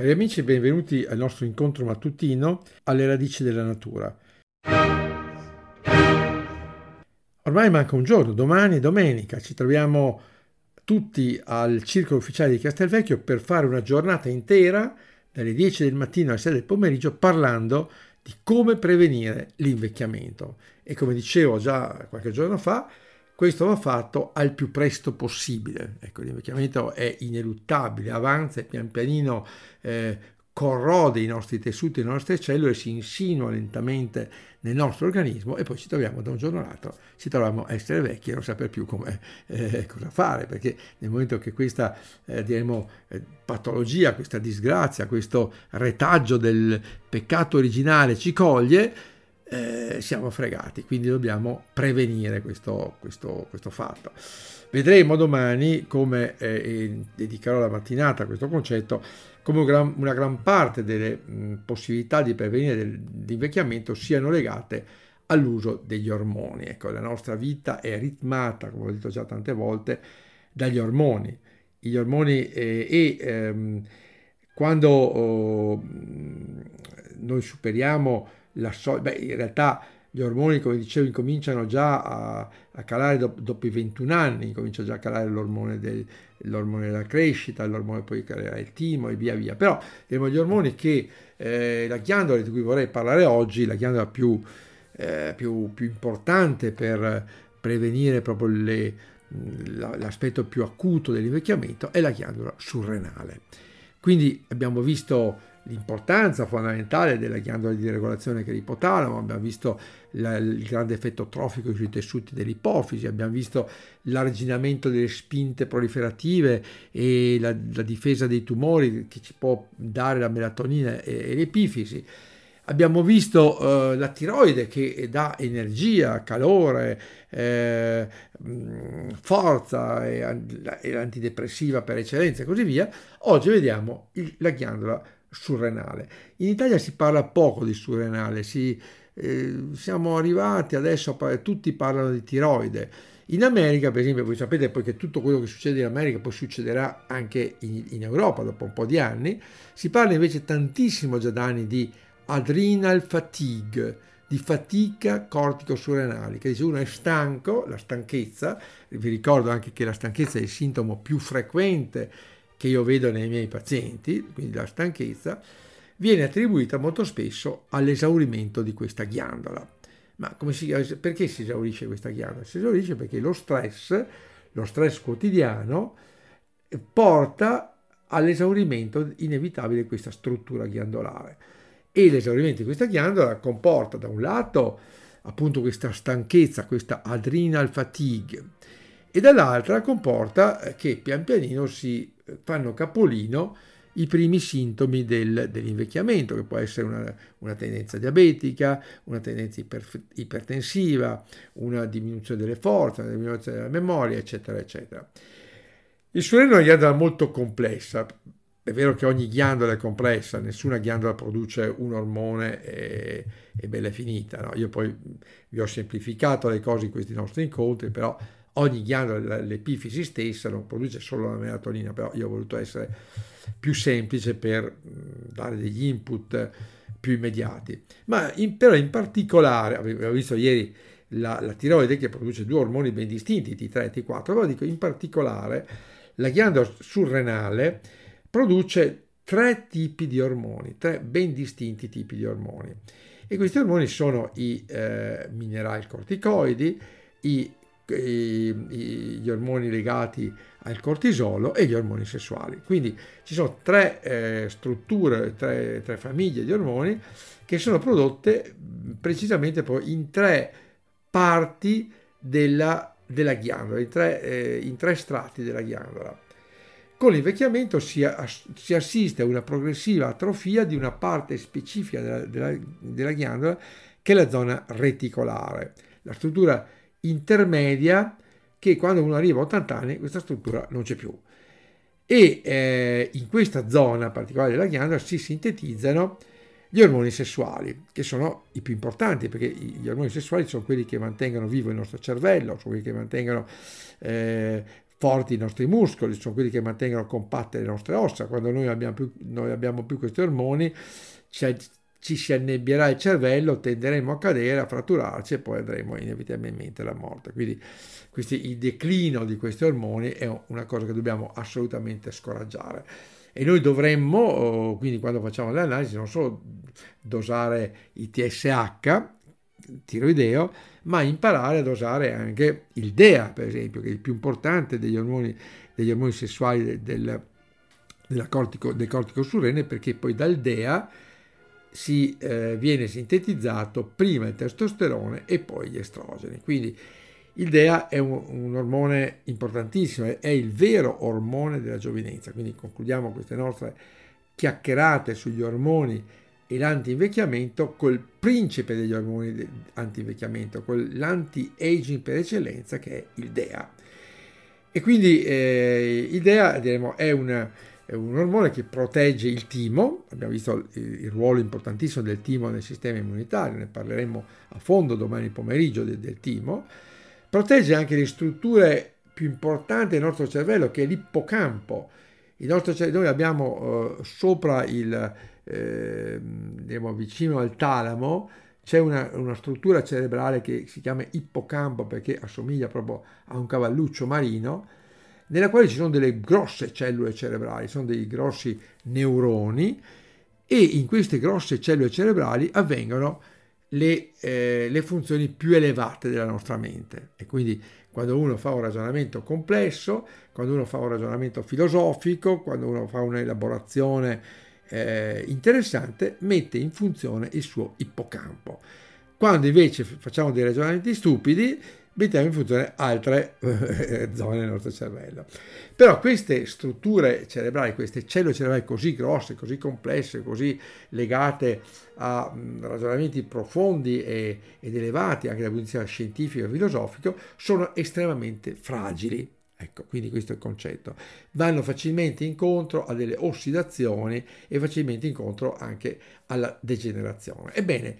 Cari amici, benvenuti al nostro incontro mattutino alle radici della natura. Ormai manca un giorno, domani è domenica, ci troviamo tutti al circolo ufficiale di Castelvecchio per fare una giornata intera dalle 10 del mattino alle 6 del pomeriggio parlando di come prevenire l'invecchiamento. E come dicevo già qualche giorno fa, questo va fatto al più presto possibile. Ecco, l'invecchiamento è ineluttabile, avanza e pian pianino eh, corrode i nostri tessuti, le nostre cellule, si insinua lentamente nel nostro organismo e poi ci troviamo da un giorno all'altro, ci troviamo a essere vecchi e non sapere più come, eh, cosa fare, perché nel momento che questa eh, diremo, eh, patologia, questa disgrazia, questo retaggio del peccato originale ci coglie, eh, siamo fregati, quindi dobbiamo prevenire questo, questo, questo fatto. Vedremo domani come eh, dedicherò la mattinata a questo concetto, come una gran parte delle mh, possibilità di prevenire l'invecchiamento siano legate all'uso degli ormoni. Ecco, la nostra vita è ritmata, come ho detto già tante volte, dagli ormoni. Gli ormoni eh, e ehm, quando oh, noi superiamo la so- beh, in realtà gli ormoni, come dicevo, incominciano già a, a calare do- dopo i 21 anni, incomincia già a calare l'ormone, del, l'ormone della crescita, l'ormone poi calerà il timo e via via. Però gli ormoni che eh, la ghiandola di cui vorrei parlare oggi, la ghiandola più, eh, più, più importante per prevenire proprio le, l'aspetto più acuto dell'invecchiamento, è la ghiandola surrenale. Quindi abbiamo visto l'importanza fondamentale della ghiandola di regolazione che è l'ipotalamo, abbiamo visto la, il grande effetto trofico sui tessuti dell'ipofisi, abbiamo visto l'arginamento delle spinte proliferative e la, la, difesa dei tumori che ci può dare la melatonina e, e l'epifisi. Abbiamo visto uh, la tiroide che dà energia, calore, eh, forza e, e l'antidepressiva per eccellenza e così via. Oggi vediamo il, la ghiandola surrenale. In Italia si parla poco di surrenale, si, eh, siamo arrivati adesso, a, tutti parlano di tiroide. In America, per esempio, voi sapete poi che tutto quello che succede in America poi succederà anche in, in Europa dopo un po' di anni, si parla invece tantissimo già da anni di adrenal fatigue, di fatica cortico-surrenale, che dice uno è stanco, la stanchezza, vi ricordo anche che la stanchezza è il sintomo più frequente che io vedo nei miei pazienti, quindi la stanchezza, viene attribuita molto spesso all'esaurimento di questa ghiandola. Ma si, perché si esaurisce questa ghiandola? Si esaurisce perché lo stress, lo stress quotidiano, porta all'esaurimento inevitabile di questa struttura ghiandolare. E l'esaurimento di questa ghiandola comporta da un lato appunto questa stanchezza, questa adrenal fatigue, e dall'altra comporta che pian pianino si fanno capolino i primi sintomi del, dell'invecchiamento, che può essere una, una, tendenza diabetica, una tendenza iper, ipertensiva, una diminuzione delle forze, una diminuzione della memoria, eccetera, eccetera. Il surreno è una ghiandola molto complessa. È vero che ogni ghiandola è complessa, nessuna ghiandola produce un ormone e, e bella finita. No? Io poi vi ho semplificato le cose in questi nostri incontri, però ogni ghiandola, l'epifisi stessa non produce solo la melatonina, però io ho voluto essere più semplice per dare degli input più immediati. Ma in, però in particolare, abbiamo visto ieri la, la, tiroide che produce due ormoni ben distinti, T3 e T4, però dico in particolare la ghiandola surrenale produce tre tipi di ormoni, tre ben distinti tipi di ormoni. E questi ormoni sono i eh, minerali corticoidi, i gli ormoni legati al cortisolo e gli ormoni sessuali. Quindi ci sono tre eh, strutture, tre, tre, famiglie di ormoni che sono prodotte precisamente poi in tre parti della della ghiandola, in tre, eh, in tre strati della ghiandola. Con l'invecchiamento si, si, assiste a una progressiva atrofia di una parte specifica della, della, della ghiandola che è la zona reticolare, la struttura intermedia che quando uno arriva a 80 anni questa struttura non c'è più. E eh, in questa zona particolare della ghiandola si sintetizzano gli ormoni sessuali, che sono i più importanti, perché gli ormoni sessuali sono quelli che mantengono vivo il nostro cervello, sono quelli che mantengono eh, forti i nostri muscoli, sono quelli che mantengono compatte le nostre ossa. Quando noi abbiamo più, noi abbiamo più questi ormoni, cioè, ci si annebbierà il cervello, tenderemo a cadere, a fratturarci e poi andremo inevitabilmente alla morte. Quindi questi, il declino di questi ormoni è una cosa che dobbiamo assolutamente scoraggiare e noi dovremmo, oh, quindi quando facciamo le analisi, non solo dosare i TSH, tiroideo, ma imparare a dosare anche il DEA, per esempio, che è il più importante degli ormoni, degli ormoni sessuali del, del, cortico, del cortico surrene, perché poi dal DEA si eh, viene sintetizzato prima il testosterone e poi gli estrogeni. Quindi il DEA è un, un, ormone importantissimo, è il vero ormone della giovinezza, quindi concludiamo queste nostre chiacchierate sugli ormoni e l'anti-invecchiamento col principe degli ormoni anti-invecchiamento, con l'anti-aging per eccellenza che è il DEA. E quindi eh, il DEA diremo, è, una, è, un ormone che protegge il timo, abbiamo visto il, il, ruolo importantissimo del timo nel sistema immunitario, ne parleremo a fondo domani pomeriggio del, del timo, Protegge anche le strutture più importanti del nostro cervello, che è l'ippocampo. Il nostro cervello, noi abbiamo uh, sopra il, eh, diciamo, vicino al talamo, c'è una, una, struttura cerebrale che si chiama ippocampo perché assomiglia proprio a un cavalluccio marino, nella quale ci sono delle grosse cellule cerebrali, sono dei grossi neuroni e in queste grosse cellule cerebrali avvengono le, eh, le funzioni più elevate della nostra mente. E quindi quando uno fa un ragionamento complesso, quando uno fa un ragionamento filosofico, quando uno fa un'elaborazione eh, interessante, mette in funzione il suo ippocampo. Quando invece facciamo dei ragionamenti stupidi, mettiamo in funzione altre eh, zone del nostro cervello. Però queste strutture cerebrali, queste cellule cerebrali così grosse, così complesse, così legate a ragionamenti profondi ed elevati anche dal punto di vista scientifico e filosofico, sono estremamente fragili. Ecco, quindi questo è il concetto. Vanno facilmente incontro a delle ossidazioni e facilmente incontro anche alla degenerazione. Ebbene,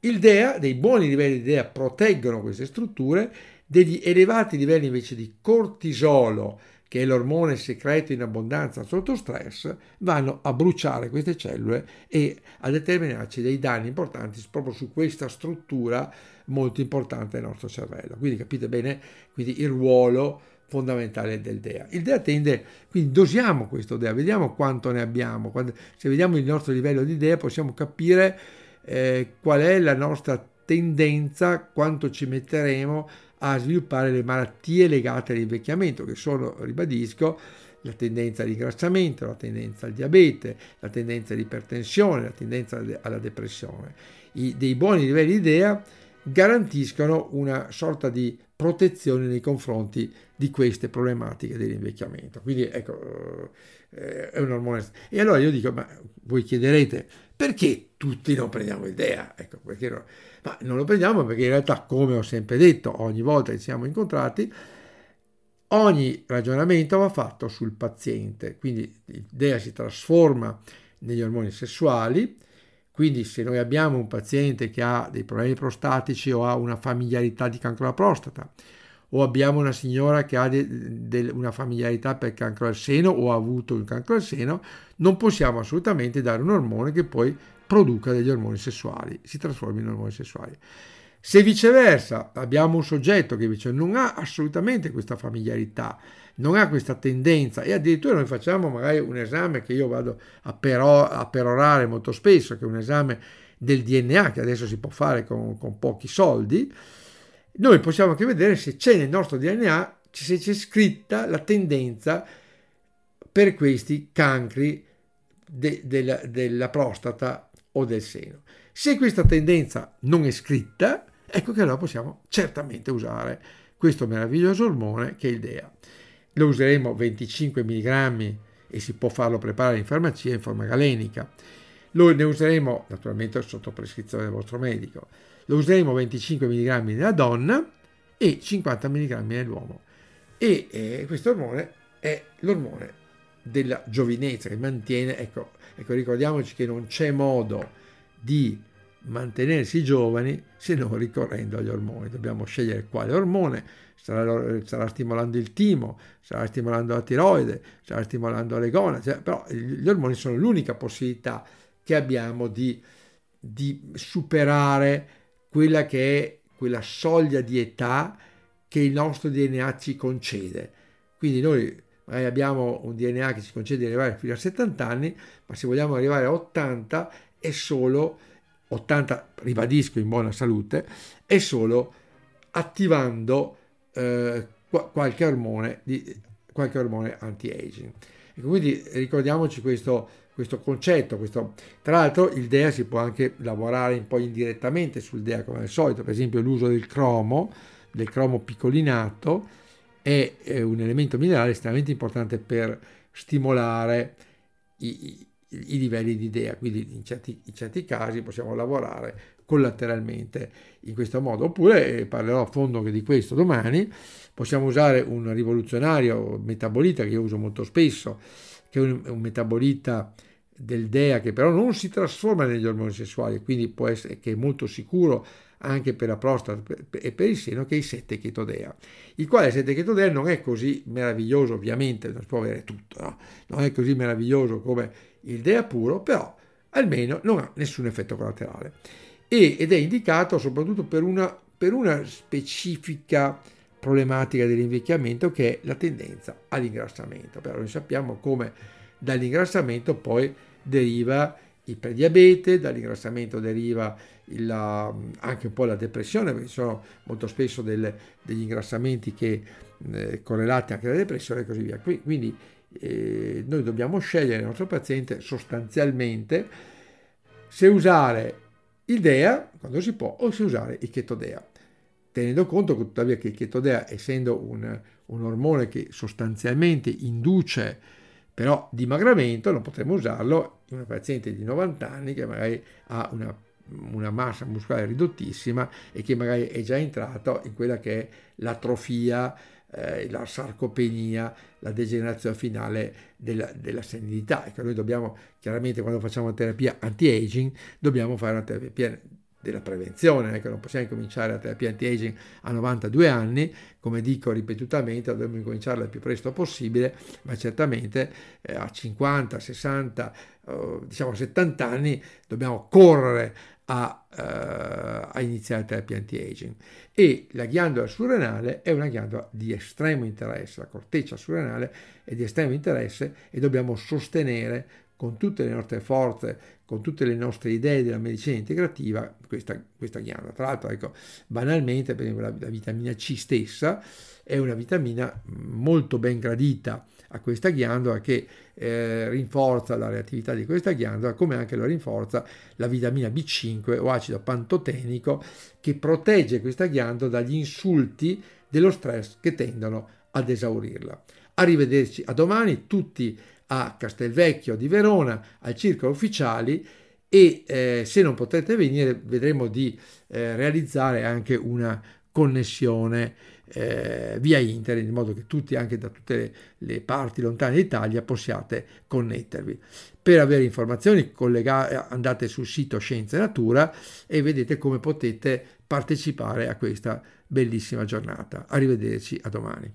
il DEA, dei buoni livelli di DEA proteggono queste strutture, degli elevati livelli invece di cortisolo, che è l'ormone secreto in abbondanza sotto stress, vanno a bruciare queste cellule e a determinarci dei danni importanti proprio su questa struttura molto importante del nostro cervello. Quindi capite bene quindi il ruolo fondamentale del DEA. Il DEA tende, quindi dosiamo questo DEA, vediamo quanto ne abbiamo. Se vediamo il nostro livello di DEA possiamo capire eh, qual è la nostra tendenza, quanto ci metteremo a sviluppare le malattie legate all'invecchiamento, che sono, ribadisco, la tendenza all'ingrassamento, la tendenza al diabete, la tendenza all'ipertensione, la tendenza alla depressione. I, dei buoni livelli di idea garantiscono una sorta di protezione nei confronti di queste problematiche dell'invecchiamento. Quindi ecco, eh, è un ormone. E allora io dico, ma voi chiederete, perché tutti non prendiamo idea? Ecco, perché no? Ma non lo prendiamo perché in realtà, come ho sempre detto, ogni volta che siamo incontrati, ogni ragionamento va fatto sul paziente. Quindi l'idea si trasforma negli ormoni sessuali, quindi se noi abbiamo un paziente che ha dei problemi prostatici o ha una familiarità di cancro alla prostata, o abbiamo una signora che ha de, de, una familiarità per cancro al seno o ha avuto il cancro al seno, non possiamo assolutamente dare un ormone che poi produca degli ormoni sessuali, si trasformi in ormoni sessuali. Se viceversa abbiamo un soggetto che invece non ha assolutamente questa familiarità, non ha questa tendenza e addirittura noi facciamo magari un esame che io vado a, pero, a perorare molto spesso, che è un esame del DNA che adesso si può fare con, con pochi soldi, noi possiamo anche vedere se c'è nel nostro DNA, se c'è scritta la tendenza per questi cancri de, de, della prostata o del seno. Se questa tendenza non è scritta, ecco che allora possiamo certamente usare questo meraviglioso ormone che è il DEA. Lo useremo 25 mg e si può farlo preparare in farmacia in forma galenica. Lo ne useremo naturalmente sotto prescrizione del vostro medico. Lo useremo 25 mg nella donna e 50 mg nell'uomo. E eh, questo ormone è l'ormone della giovinezza che mantiene, ecco, ecco ricordiamoci che non c'è modo di mantenersi giovani se non ricorrendo agli ormoni. Dobbiamo scegliere quale ormone, starà, starà stimolando il timo, starà stimolando la tiroide, starà stimolando le gonadi, cioè, però gli ormoni sono l'unica possibilità che abbiamo di, di superare quella che è quella soglia di età che il nostro DNA ci concede. Quindi noi magari abbiamo un DNA che ci concede di arrivare fino a 70 anni, ma se vogliamo arrivare a 80 è solo 80, ribadisco in buona salute, è solo attivando eh, qualche ormone, di, qualche ormone anti-aging. E quindi ricordiamoci questo, questo concetto. Questo. Tra l'altro il DEA si può anche lavorare un po' indirettamente sul DEA come al solito, per esempio l'uso del cromo, del cromo piccolinato, è, un elemento minerale estremamente importante per stimolare i, i livelli di idea, quindi in certi, in certi, casi possiamo lavorare collateralmente in questo modo. Oppure, eh, parlerò a fondo di questo domani, possiamo usare un rivoluzionario metabolita che io uso molto spesso, che è un metabolita del DEA che però non si trasforma negli ormoni sessuali, quindi può essere che è molto sicuro anche per la prostata e per il seno che è il 7 chetodea, il quale 7 chetodea non è così meraviglioso, ovviamente non si può avere tutto, no? non è così meraviglioso come il DEA puro, però almeno non ha nessun effetto collaterale e, ed è indicato soprattutto per una, per una specifica problematica dell'invecchiamento che è la tendenza all'ingrassamento. Però noi sappiamo come dall'ingrassamento poi deriva il prediabete, dall'ingrassamento deriva il, anche un po' la depressione, perché ci sono molto spesso delle, degli ingrassamenti che, eh, correlati anche alla depressione e così via. Quindi eh, noi dobbiamo scegliere il nostro paziente sostanzialmente se usare il DEA quando si può o se usare il chetodea tenendo conto tuttavia che il chetodea essendo un, un ormone che sostanzialmente induce però dimagramento non potremo usarlo in una paziente di 90 anni che magari ha una, una massa muscolare ridottissima e che magari è già entrato in quella che è l'atrofia eh, la sarcopenia, la degenerazione finale della, della senilità. Ecco, noi dobbiamo, chiaramente quando facciamo terapia anti-aging, dobbiamo fare una terapia della prevenzione, ecco, non possiamo cominciare la terapia anti-aging a 92 anni, come dico ripetutamente, dobbiamo incominciarla il più presto possibile, ma certamente eh, a 50, 60, eh, diciamo 70 anni dobbiamo correre a, uh, a iniziare terapia anti-aging. E la ghiandola surrenale è una ghiandola di estremo interesse, la corteccia surrenale è di estremo interesse e dobbiamo sostenere con tutte le nostre forze, con tutte le nostre idee della medicina integrativa questa, questa ghiandola. Tra l'altro, ecco, banalmente, per esempio, la, la vitamina C stessa è una vitamina molto ben gradita a questa ghiandola che eh, rinforza la reattività di questa ghiandola, come anche lo rinforza la vitamina B5 o acido pantotenico che protegge questa ghiandola dagli insulti dello stress che tendono ad esaurirla. Arrivederci a domani tutti a Castelvecchio di Verona, al Circolo Ufficiali e eh, se non potete venire vedremo di eh, realizzare anche una connessione eh, via internet in modo che tutti anche da tutte le, le parti lontane d'Italia possiate connettervi. Per avere informazioni collega- andate sul sito Scienza e Natura e vedete come potete partecipare a questa bellissima giornata. Arrivederci a domani.